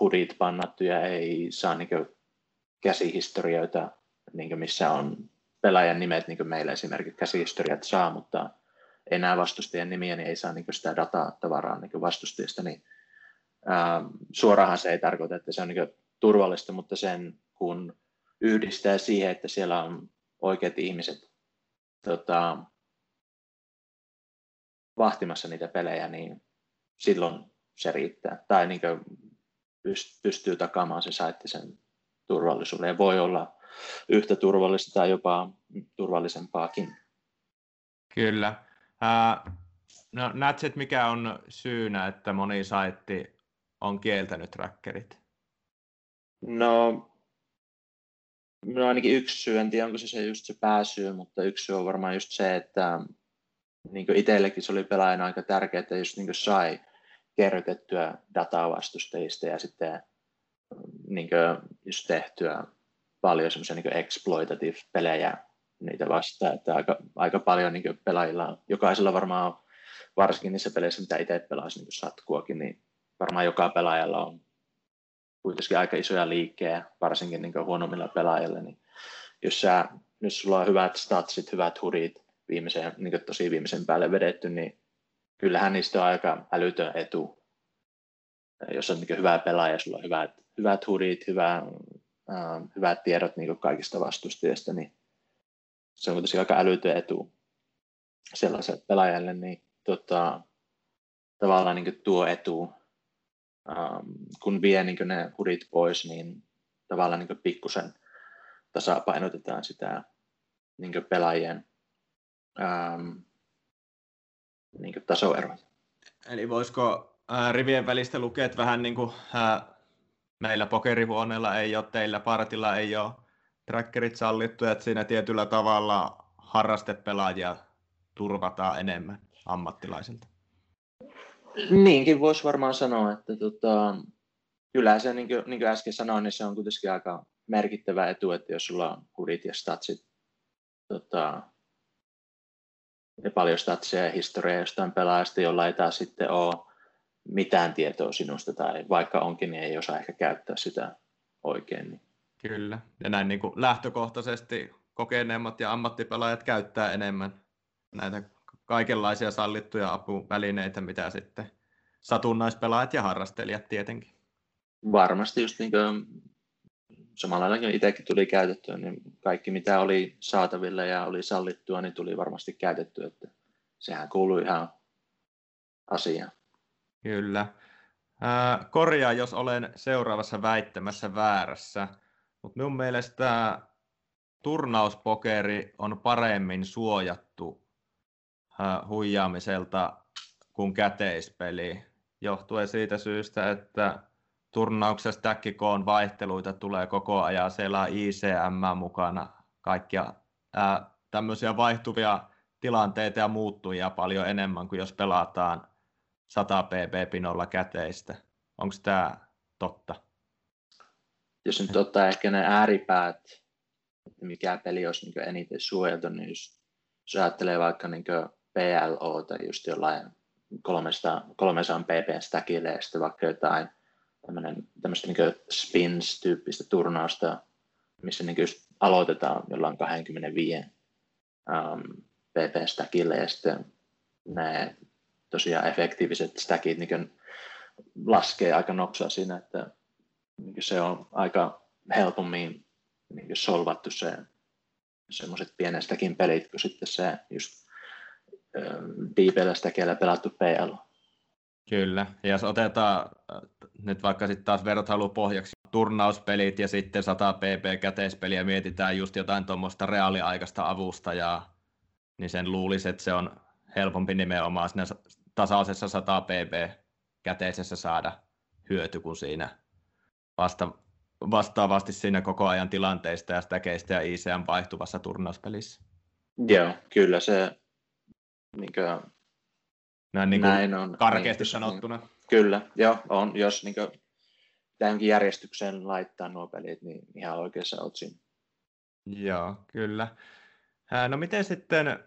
hudit pannattu ja ei saa niin käsihistorioita, niin missä on pelaajan nimet, niin kuin meillä esimerkiksi käsihistoriat saa, mutta ei näe vastustajien nimiä, niin ei saa niin sitä dataa tavaraa niin vastustajista, niin ää, suorahan se ei tarkoita, että se on niin turvallista, mutta sen kun yhdistää siihen, että siellä on oikeat ihmiset tota, vahtimassa niitä pelejä, niin silloin se riittää. Tai niin pystyy takaamaan se saitti sen turvallisuuden. Ja voi olla yhtä turvallista tai jopa turvallisempaakin. Kyllä. Ää, no, että mikä on syynä, että moni saitti on kieltänyt trackerit? No, no ainakin yksi syy, en tiedä onko se, se just se pääsyy, mutta yksi syy on varmaan just se, että niin itsellekin se oli pelaajana aika tärkeää, että just niin sai kerrytettyä dataa vastustajista ja sitten niin just tehtyä paljon semmoisia niin exploitative-pelejä niitä vastaan, että aika, aika paljon niin pelaajilla, jokaisella varmaan on, varsinkin niissä peleissä, mitä itse pelasi niin satkuakin, niin varmaan joka pelaajalla on kuitenkin aika isoja liikkejä, varsinkin niin huonommilla pelaajilla, niin jos, sä, jos sulla on hyvät statsit, hyvät hudit, viimeisen, niin tosi viimeisen päälle vedetty, niin kyllähän niistä on aika älytön etu. Jos on niin hyvä pelaaja, sulla on hyvät, hyvät hudit, hyvä, äh, hyvät tiedot niin kaikista vastustajista, niin se on kuitenkin aika älytön etu sellaiselle pelaajalle, niin tota, tavallaan niin tuo etu, ähm, kun vie niin ne hudit pois, niin tavallaan niin pikkusen tasapainotetaan sitä niin pelaajien ähm, niin tasoeroja. Eli voisiko äh, rivien välistä lukea, että vähän niin kuin äh, meillä pokerivuonella ei ole, teillä partilla ei ole trackerit sallittu, että siinä tietyllä tavalla harrastepelaajia turvataan enemmän ammattilaisilta. Niinkin voisi varmaan sanoa, että tota, kyllä se, niin kuin, niin kuin äsken sanoin, niin se on kuitenkin aika merkittävä etu, että jos sulla on hudit ja statsit tota, ja paljon statsia ja historiaa jostain pelaajasta, jolla ei taas sitten ole mitään tietoa sinusta, tai vaikka onkin, niin ei osaa ehkä käyttää sitä oikein. Niin Kyllä, ja näin niin kuin lähtökohtaisesti kokeneemmat ja ammattipelaajat käyttää enemmän näitä kaikenlaisia sallittuja apuvälineitä, mitä sitten satunnaispelaajat ja harrastelijat tietenkin. Varmasti just niin kuin samalla lailla itsekin tuli käytettyä, niin kaikki mitä oli saatavilla ja oli sallittua, niin tuli varmasti käytettyä, että sehän kuului ihan asiaan. Kyllä. korjaa, jos olen seuraavassa väittämässä väärässä. Mutta minun mielestä turnauspokeri on paremmin suojattu huijaamiselta kuin käteispeli, johtuen siitä syystä, että turnauksessa täkkikoon vaihteluita tulee koko ajan, siellä on ICM mukana, kaikkia ää, tämmöisiä vaihtuvia tilanteita ja muuttujia paljon enemmän kuin jos pelataan 100 pp-pinolla käteistä. Onko tämä totta? jos nyt ottaa ehkä ne ääripäät, että mikä peli olisi niin eniten suojeltu, niin jos, jos ajattelee vaikka niin PLO tai just jollain 300, 300 pp stackille ja sitten vaikka jotain tämmöistä niin spins-tyyppistä turnausta, missä niin just aloitetaan jollain 25 um, pp stackille ja sitten ne tosiaan efektiiviset stackit niin laskee aika noksaa siinä, että niin se on aika helpommin niin solvattu se semmoiset pienestäkin pelit, kun sitten se just stackilla pelattu PL. Kyllä, ja jos otetaan nyt vaikka sitten taas vertailu pohjaksi turnauspelit ja sitten 100 pp käteispeliä mietitään just jotain tuommoista reaaliaikaista avustajaa, niin sen luulisi, että se on helpompi nimenomaan siinä tasaisessa 100 pp käteisessä saada hyöty kuin siinä vasta, vastaavasti siinä koko ajan tilanteista ja stäkeistä ja ICM vaihtuvassa turnauspelissä. Joo, kyllä se niin kuin, näin, niin näin on. Karkeasti niin, sanottuna. Niin, kyllä, joo, on. Jos niin kuin, tämänkin järjestykseen laittaa nuo pelit, niin ihan oikeassa olet siinä. Joo, kyllä. No miten sitten,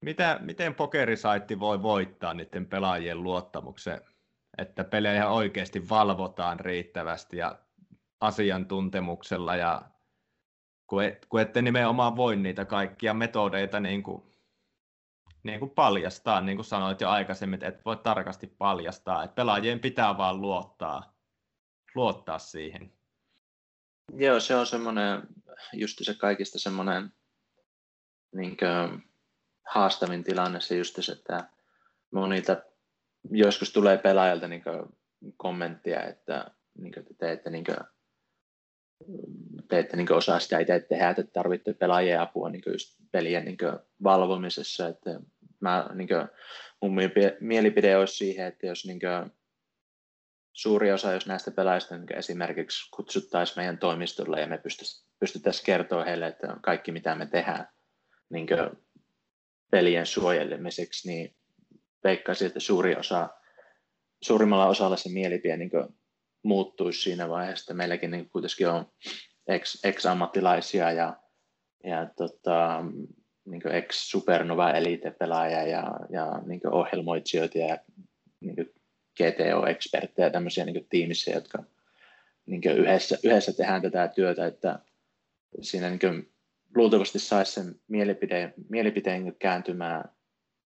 mitä, miten pokerisaitti voi voittaa niiden pelaajien luottamuksen, että pelejä oikeasti valvotaan riittävästi ja asiantuntemuksella ja kun, et, kun ette nimenomaan voi niitä kaikkia metodeita niin kuin, niin kuin paljastaa, niin kuin sanoit jo aikaisemmin, että et voi tarkasti paljastaa, että pelaajien pitää vaan luottaa, luottaa siihen. Joo, se on semmoinen, just se kaikista semmoinen niin haastavin tilanne se just se, että monilta joskus tulee pelaajalta niin kommenttia, että, niin kuin, te teette, niin kuin, te ette niin osaa sitä itse tehdä, että tarvitte pelaajien apua niin just pelien niin valvomisessa. Että mä, niin kuin, mun mielipide olisi siihen, että jos niin kuin, suuri osa jos näistä pelaajista niin esimerkiksi kutsuttaisiin meidän toimistolle ja me pystyttäisiin kertoa heille, että kaikki mitä me tehdään niin pelien suojelemiseksi, niin veikkaisin, että suuri osa, suurimmalla osalla se mielipide niin muuttuisi siinä vaiheessa, meilläkin niin kuitenkin on ex, ex-ammattilaisia ja, ja tota, niin ex-supernova elite-pelaaja ja, ja niin ohjelmoitsijoita ja niin GTO-eksperttejä tämmöisiä niin tiimissä, jotka niin yhdessä, yhdessä tehdään tätä työtä, että siinä niin luultavasti saisi sen mielipiteen, mielipiteen kääntymään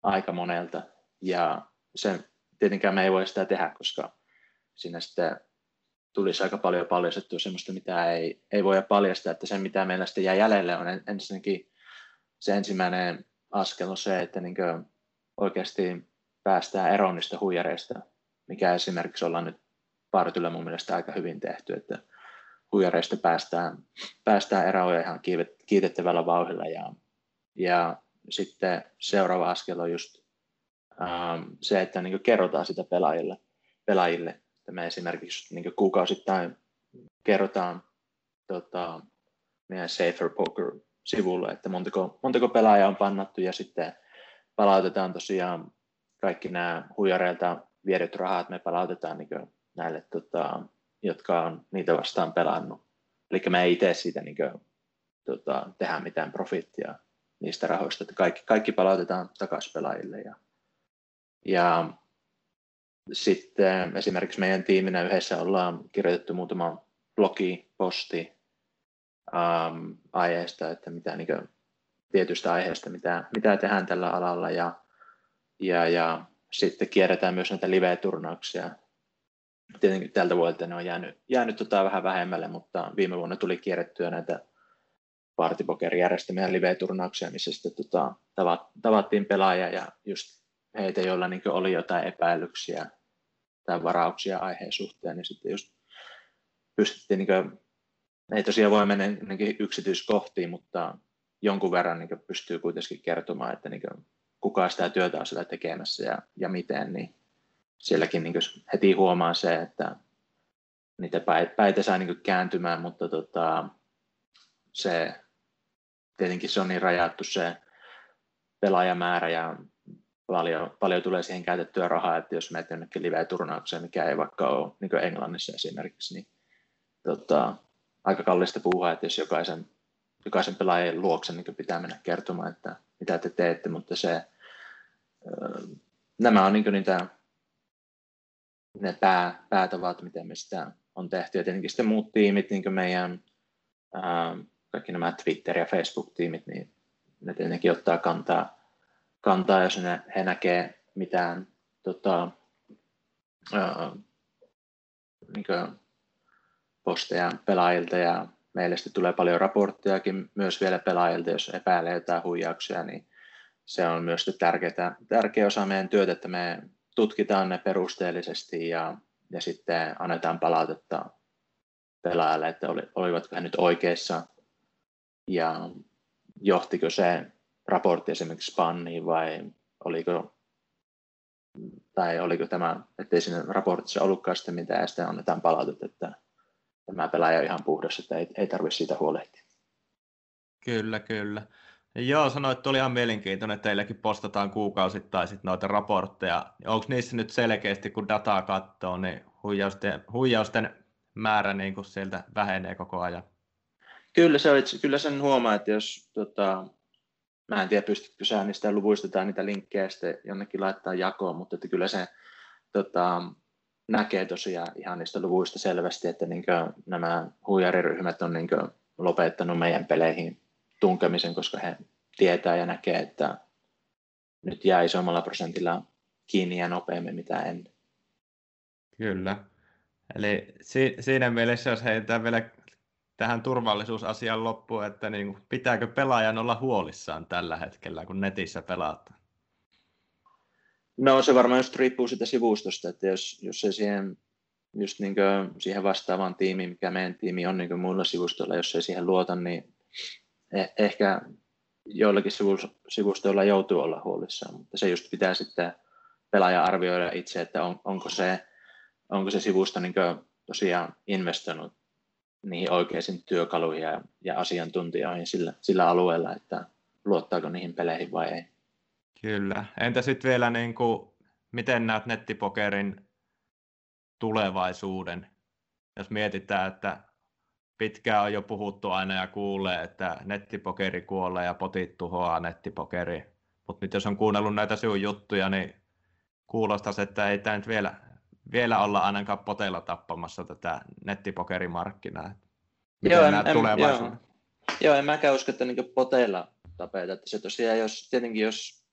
aika monelta. Ja se tietenkään me ei voi sitä tehdä, koska siinä sitten tulisi aika paljon paljastettua sellaista, mitä ei, ei voi paljastaa, että se mitä meillä sitten jää jäljelle on ensinnäkin se ensimmäinen askel on se, että niin oikeasti päästään eroon niistä huijareista, mikä esimerkiksi ollaan nyt partyllä mun mielestä aika hyvin tehty, että huijareista päästään, päästään eroon ihan kiitettävällä vauhdilla ja, ja sitten seuraava askel on just ähm, se, että niin kerrotaan sitä pelaajille, pelaajille. Että me esimerkiksi niin kuukausittain kerrotaan tota, meidän Safer Poker-sivulle, että montako, montako pelaajaa on pannattu ja sitten palautetaan tosiaan kaikki nämä huijareilta viedyt rahat, me palautetaan niin näille, tota, jotka on niitä vastaan pelannut. Eli me ei itse siitä niin kuin, tota, tehdä mitään profittia niistä rahoista, että kaikki, kaikki palautetaan takaisin pelaajille. Ja, ja sitten esimerkiksi meidän tiiminä yhdessä ollaan kirjoitettu muutama blogi, posti um, aiheesta, että mitä niin kuin, tietystä aiheesta, mitä, mitä tehdään tällä alalla ja, ja, ja sitten kierretään myös näitä live-turnauksia. Tietenkin tältä vuodelta ne on jäänyt, jäänyt tota vähän vähemmälle, mutta viime vuonna tuli kierrettyä näitä Partipokerin järjestämiä live-turnauksia, missä sitten tota, tavattiin pelaajia ja just heitä, joilla niin oli jotain epäilyksiä tai varauksia aiheen suhteen, niin sitten just pystyttiin, niin kuin, ei tosiaan voi mennä niin yksityiskohtiin, mutta jonkun verran niin pystyy kuitenkin kertomaan, että niin kuin, kuka sitä työtä on siellä tekemässä ja, ja miten, niin sielläkin niin heti huomaa se, että niitä päitä saa niin kääntymään, mutta tota, se, tietenkin se on niin rajattu se pelaajamäärä ja paljon, paljon tulee siihen käytettyä rahaa, että jos menet jonnekin live-turnaukseen, mikä ei vaikka ole niin Englannissa esimerkiksi, niin tota, aika kallista puhua, että jos jokaisen, jokaisen pelaajan luokse niin pitää mennä kertomaan, että mitä te teette, mutta se nämä on niin niitä ne pää, päätavat, miten me sitä on tehty. Ja tietenkin sitten muut tiimit, niin meidän ää, kaikki nämä Twitter- ja Facebook-tiimit, niin ne tietenkin ottaa kantaa, kantaa jos ne, he näkee mitään tota, ää, niin posteja pelaajilta ja meille sitten tulee paljon raporttejakin myös vielä pelaajilta, jos epäilee jotain huijauksia, niin se on myös tärkeä, tärkeä osa meidän työtä, että me tutkitaan ne perusteellisesti ja, ja sitten annetaan palautetta pelaajalle, että oli, olivatko he nyt oikeassa ja johtiko se raportti esimerkiksi spanniin vai oliko, tai oliko tämä, ettei siinä raportissa ollutkaan sitten mitään ja sitten annetaan palautetta, että tämä pelaaja on ihan puhdas, että ei, ei tarvitse siitä huolehtia. Kyllä, kyllä. Joo, sanoit, että oli ihan mielenkiintoinen, että teilläkin postataan kuukausittain sit noita raportteja. Onko niissä nyt selkeästi, kun dataa katsoo, niin huijausten, huijausten määrä niin kuin sieltä vähenee koko ajan? Kyllä, se on, kyllä sen huomaa, että jos, tota, mä en tiedä pystytkö sä niistä luvuistetaan niitä linkkejä sitten jonnekin laittaa jakoon, mutta että kyllä se tota, näkee tosiaan ihan niistä luvuista selvästi, että niin nämä huijariryhmät on niin lopettanut meidän peleihin tunkemisen, koska he tietää ja näkee, että nyt jää isommalla prosentilla kiinni ja nopeammin mitä ennen. Kyllä. Eli si- siinä mielessä, jos heitään vielä tähän turvallisuusasian loppuun, että niin pitääkö pelaajan olla huolissaan tällä hetkellä, kun netissä pelataan? No se varmaan just riippuu siitä sivustosta, että jos, jos se siihen, just niin siihen vastaavaan tiimiin, mikä meidän tiimi on niin muilla sivustoilla, jos ei siihen luota, niin eh, ehkä joillakin sivustoilla joutuu olla huolissaan, mutta se just pitää sitten pelaaja arvioida itse, että on, onko, se, onko se sivusto niin tosiaan investoinut niihin oikeisiin työkaluihin ja, ja asiantuntijoihin sillä, sillä alueella, että luottaako niihin peleihin vai ei. Kyllä. Entä sitten vielä, niin kuin, miten näet nettipokerin tulevaisuuden? Jos mietitään, että pitkään on jo puhuttu aina ja kuulee, että nettipokeri kuolee ja potit tuhoaa nettipokeri. Mutta nyt jos on kuunnellut näitä sinun juttuja, niin kuulostaisi, että ei tämä nyt vielä, vielä olla ainakaan potella tappamassa tätä nettipokerimarkkinaa. Miten joo, en, en, joo. joo, en mäkään usko, että niin poteilla tapeita. Että se tosiaan, jos, tietenkin jos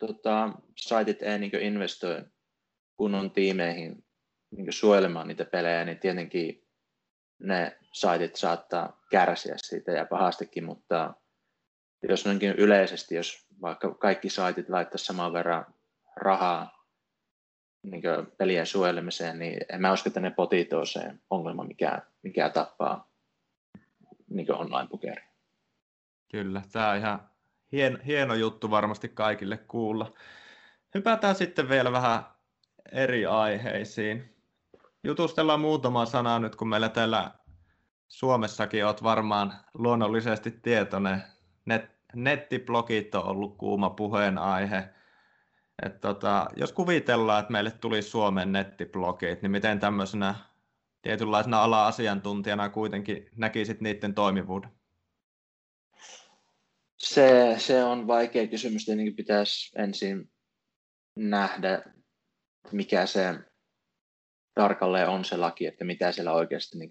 tota, saitit ei niin investoi kunnon tiimeihin niin suojelemaan niitä pelejä, niin tietenkin ne saitit saattaa kärsiä siitä ja pahastikin, mutta jos noinkin yleisesti, jos vaikka kaikki saitit laittaisi saman verran rahaa niin pelien suojelemiseen, niin en mä usko, että ne potit on se ongelma, mikä, mikä tappaa niin online-pokeri. Kyllä, tämä on ihan hien, hieno juttu varmasti kaikille kuulla. Hypätään sitten vielä vähän eri aiheisiin. Jutustellaan muutama sana nyt, kun meillä täällä Suomessakin olet varmaan luonnollisesti tietoinen. Net, nettiblogit on ollut kuuma puheenaihe. Et tota, jos kuvitellaan, että meille tuli Suomen nettiblogit, niin miten tämmöisenä tietynlaisena ala-asiantuntijana kuitenkin näkisit niiden toimivuuden? Se, se on vaikea kysymys. Tietenkin pitäisi ensin nähdä, mikä se tarkalleen on se laki, että mitä siellä oikeasti niin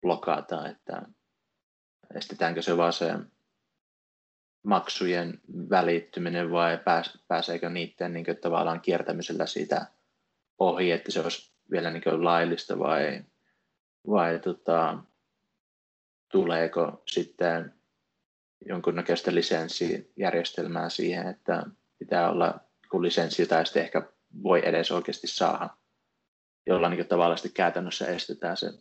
blokataan, että estetäänkö se vaan se maksujen välittyminen vai pääs, pääseekö niiden niin kuin, tavallaan kiertämisellä siitä ohi, että se olisi vielä niin kuin, laillista vai, vai tota, tuleeko sitten jonkunnäköistä lisenssijärjestelmää siihen, että pitää olla kun lisenssi tai sitten ehkä voi edes oikeasti saada, jolla niin tavallaan käytännössä estetään se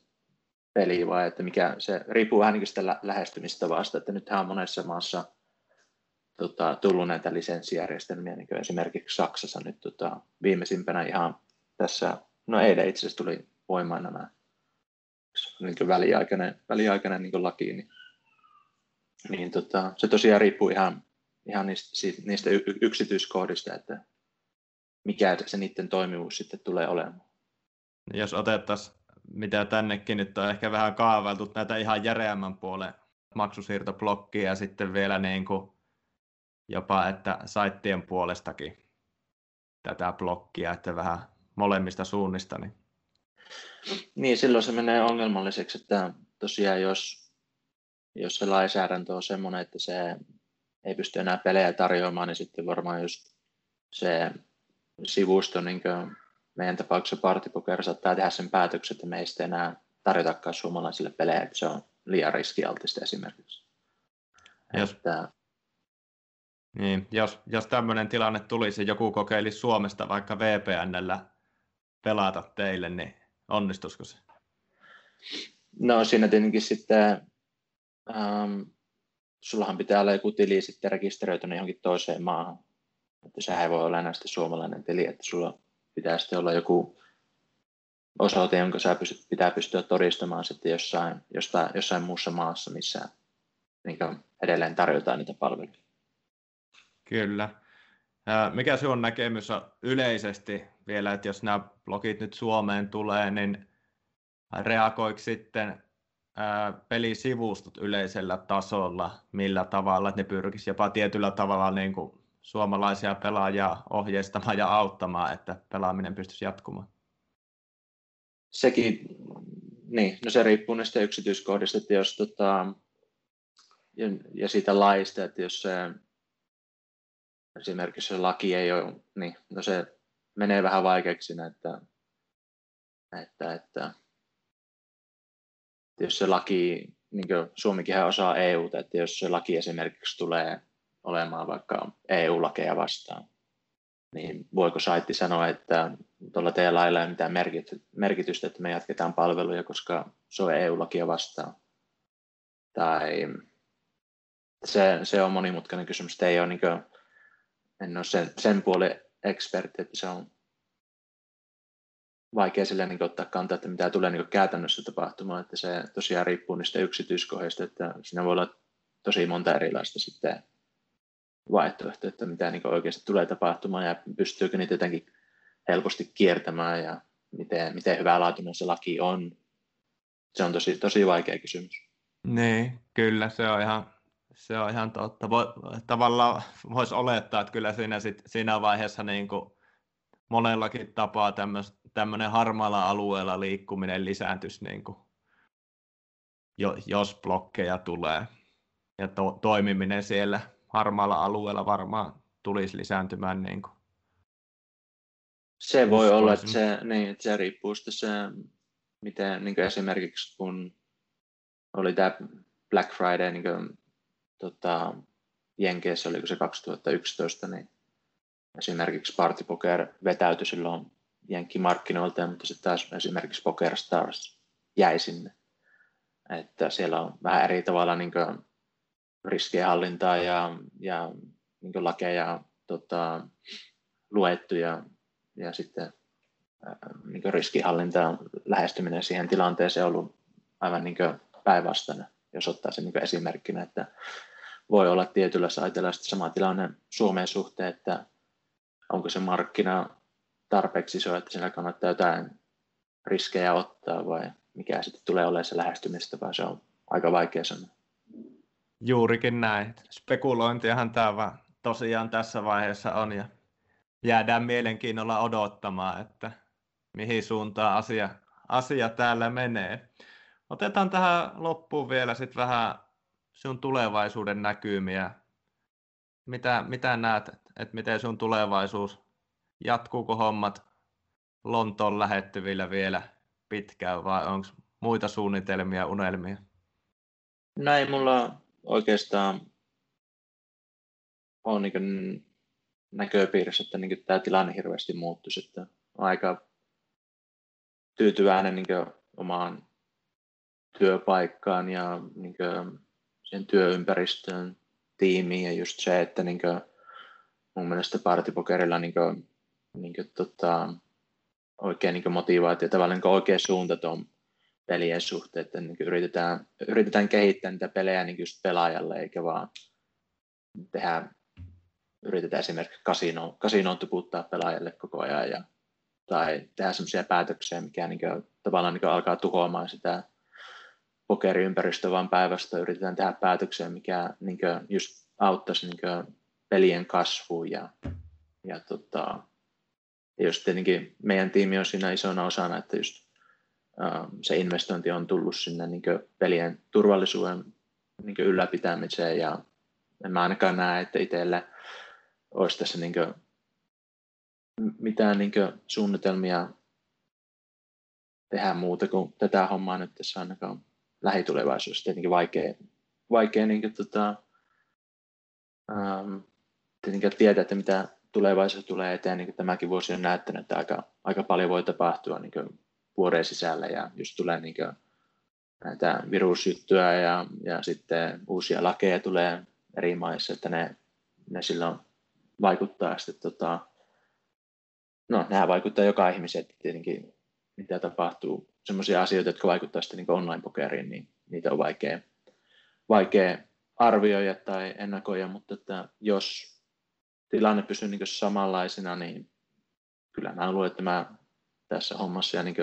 peli vai että mikä se riippuu vähän niin sitä lähestymistä vasta, että nythän on monessa maassa tota, tullut näitä lisenssijärjestelmiä, niin kuin esimerkiksi Saksassa nyt tota, viimeisimpänä ihan tässä, no eilen itse asiassa tuli voimaan nämä niin väliaikainen, väliaikainen niin laki, niin niin tota, se tosiaan riippuu ihan, ihan niistä, niistä yksityiskohdista, että mikä se niiden toimivuus sitten tulee olemaan. Jos otettaisiin, mitä tännekin nyt on ehkä vähän kaavailtu, näitä ihan järeämmän puolen maksusiirtoblokkia ja sitten vielä niin kuin jopa, että saittien puolestakin tätä blokkia, että vähän molemmista suunnista. Niin, niin silloin se menee ongelmalliseksi, että tosiaan jos, jos se lainsäädäntö on semmoinen, että se ei pysty enää pelejä tarjoamaan, niin sitten varmaan just se sivusto, niin meidän tapauksessa Partipoker saattaa tehdä sen päätöksen, että me ei sitten enää tarjotakaan suomalaisille pelejä, että se on liian riskialtista esimerkiksi. Jos, että, niin, jos, jos tämmöinen tilanne tulisi, joku kokeilisi Suomesta vaikka VPNllä pelata teille, niin onnistuisiko se? No siinä tietenkin sitten, ähm, sullahan pitää olla joku tili sitten rekisteröitynyt johonkin toiseen maahan. Että sehän ei voi olla enää suomalainen tili, että sulla pitää sitten olla joku osoite, jonka sä pystyt, pitää pystyä todistamaan sitten jossain, jostain, jossain muussa maassa, missä niin edelleen tarjotaan niitä palveluja. Kyllä. Mikä sinun näkemys on yleisesti vielä, että jos nämä blogit nyt Suomeen tulee, niin reagoiko sitten pelisivustot yleisellä tasolla, millä tavalla, että ne pyrkisivät jopa tietyllä tavalla niin kuin suomalaisia pelaajia ohjeistamaan ja auttamaan, että pelaaminen pystyisi jatkumaan? Sekin, niin, no se riippuu näistä yksityiskohdista, että jos tota, ja, ja siitä laista, että jos se esimerkiksi se laki ei ole, niin no se menee vähän vaikeaksi, että, että, että jos se laki, niin kuin Suomikin osaa EUta, että jos se laki esimerkiksi tulee olemaan vaikka EU-lakeja vastaan, niin voiko saitti sanoa, että tuolla teidän lailla ei ole mitään merkitystä, että me jatketaan palveluja, koska se on EU-lakia vastaan. Tai se, se on monimutkainen kysymys, että ei ole niin en ole sen, sen puolen ekspertti, että se on vaikea sille niin ottaa kantaa, että mitä tulee niin käytännössä tapahtumaan, että se tosiaan riippuu niistä yksityiskohdista, että siinä voi olla tosi monta erilaista sitten vaihtoehtoja, että mitä niin oikeasti tulee tapahtumaan ja pystyykö niitä jotenkin helposti kiertämään ja miten, miten hyvää laatuinen se laki on. Se on tosi, tosi vaikea kysymys. Niin, kyllä se on ihan, se on ihan totta. Voi, tavallaan voisi olettaa, että kyllä siinä, sit, siinä vaiheessa niin kuin monellakin tapaa tämmöinen harmaalla alueella liikkuminen lisääntyisi, niin kuin, jos blokkeja tulee. Ja to, toimiminen siellä harmaalla alueella varmaan tulisi lisääntymään. Niin kuin. Se voi olla, että se, niin, että se riippuu sitten se, miten niin esimerkiksi kun oli tämä Black Friday niin kuin, tota, Jenkeissä, oliko se 2011, niin esimerkiksi Party Poker vetäytyi silloin Jenkki-markkinoilta, mutta sitten taas esimerkiksi Poker Stars jäi sinne. Että siellä on vähän eri tavalla niin riskienhallintaa ja, ja niin lakeja tota, luettu ja, ja sitten niin riskihallinta lähestyminen siihen tilanteeseen on ollut aivan niin päinvastainen, jos ottaa sen niin esimerkkinä, että voi olla tietyllä saitella sama tilanne Suomen suhteen, että onko se markkina tarpeeksi iso, että siinä kannattaa jotain riskejä ottaa vai mikä sitten tulee olemaan se lähestymistä, vai se on aika vaikea sanoa. Juurikin näin. Spekulointiahan tämä tosiaan tässä vaiheessa on ja jäädään mielenkiinnolla odottamaan, että mihin suuntaan asia, asia täällä menee. Otetaan tähän loppuun vielä sitten vähän sun tulevaisuuden näkymiä. Mitä, mitä näet, että miten sun tulevaisuus, jatkuuko hommat Lontoon lähettyvillä vielä pitkään vai onko muita suunnitelmia, unelmia? Näin mulla oikeastaan on niin näköpiirissä, että niin tämä tilanne hirveästi muuttuisi. Että aika tyytyväinen niin omaan työpaikkaan ja niin sen työympäristöön, tiimiin ja just se, että niin kuin, mun mielestä partipokerilla niin kuin, niin kuin, tota, oikein niin motivaatio, tavallaan niin oikea suunta tuon pelien suhteen, että niin yritetään, yritetään kehittää niitä pelejä niin just pelaajalle, eikä vaan tehdä, yritetään esimerkiksi kasinoon, kasinoon tuputtaa pelaajalle koko ajan ja, tai tehdä sellaisia päätöksiä, mikä niin kuin, tavallaan niin alkaa tuhoamaan sitä pokeriympäristö vaan päivästä yritetään tehdä päätöksiä, mikä niin kuin, just auttaisi niin kuin, pelien kasvuun ja, ja tota, just tietenkin meidän tiimi on siinä isona osana, että just uh, se investointi on tullut sinne niin pelien turvallisuuden niin ylläpitämiseen ja en mä ainakaan näe, että itselle olisi tässä niin mitään niin suunnitelmia tehdä muuta kuin tätä hommaa nyt tässä ainakaan lähitulevaisuudessa. Tietenkin vaikea, vaikea niin kuin, tota, ähm, tietenkin tietää, että mitä tulevaisuus tulee eteen. Niin tämäkin vuosi on näyttänyt, että aika, aika paljon voi tapahtua niin vuoden sisällä ja just tulee niin kuin, näitä virusjuttuja ja, ja sitten uusia lakeja tulee eri maissa, että ne, ne silloin vaikuttaa sitten tota, no nämä vaikuttaa joka ihmiseen tietenkin, mitä tapahtuu. Sellaisia asioita, jotka vaikuttavat sitten niin online-pokeriin, niin niitä on vaikea, vaikea arvioida tai ennakoida, mutta että jos tilanne pysyy niin samanlaisena, niin kyllä mä luulen, että mä tässä hommassa ja niin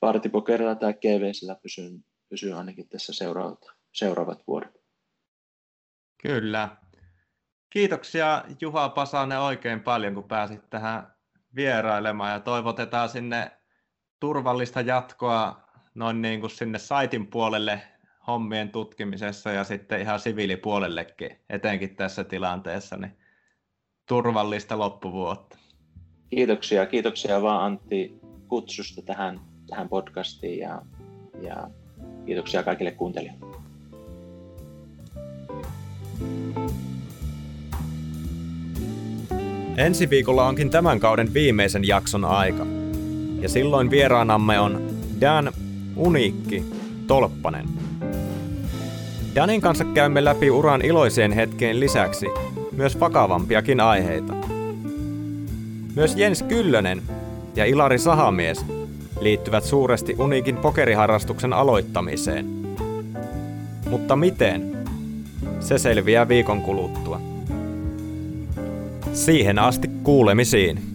partipokerilla tai GVsillä pysyn, pysyn ainakin tässä seuraavat, seuraavat vuodet. Kyllä. Kiitoksia Juha Pasanen oikein paljon, kun pääsit tähän vierailemaan ja toivotetaan sinne turvallista jatkoa noin niin kuin sinne saitin puolelle hommien tutkimisessa ja sitten ihan siviilipuolellekin, etenkin tässä tilanteessa, niin turvallista loppuvuotta. Kiitoksia, kiitoksia vaan Antti kutsusta tähän, tähän podcastiin ja, ja kiitoksia kaikille kuuntelijoille. Ensi viikolla onkin tämän kauden viimeisen jakson aika. Ja silloin vieraanamme on Dan Uniikki Tolppanen. Danin kanssa käymme läpi uran iloiseen hetkeen lisäksi myös vakavampiakin aiheita. Myös Jens Kyllönen ja Ilari Sahamies liittyvät suuresti Uniikin pokeriharrastuksen aloittamiseen. Mutta miten? Se selviää viikon kuluttua. Siihen asti kuulemisiin.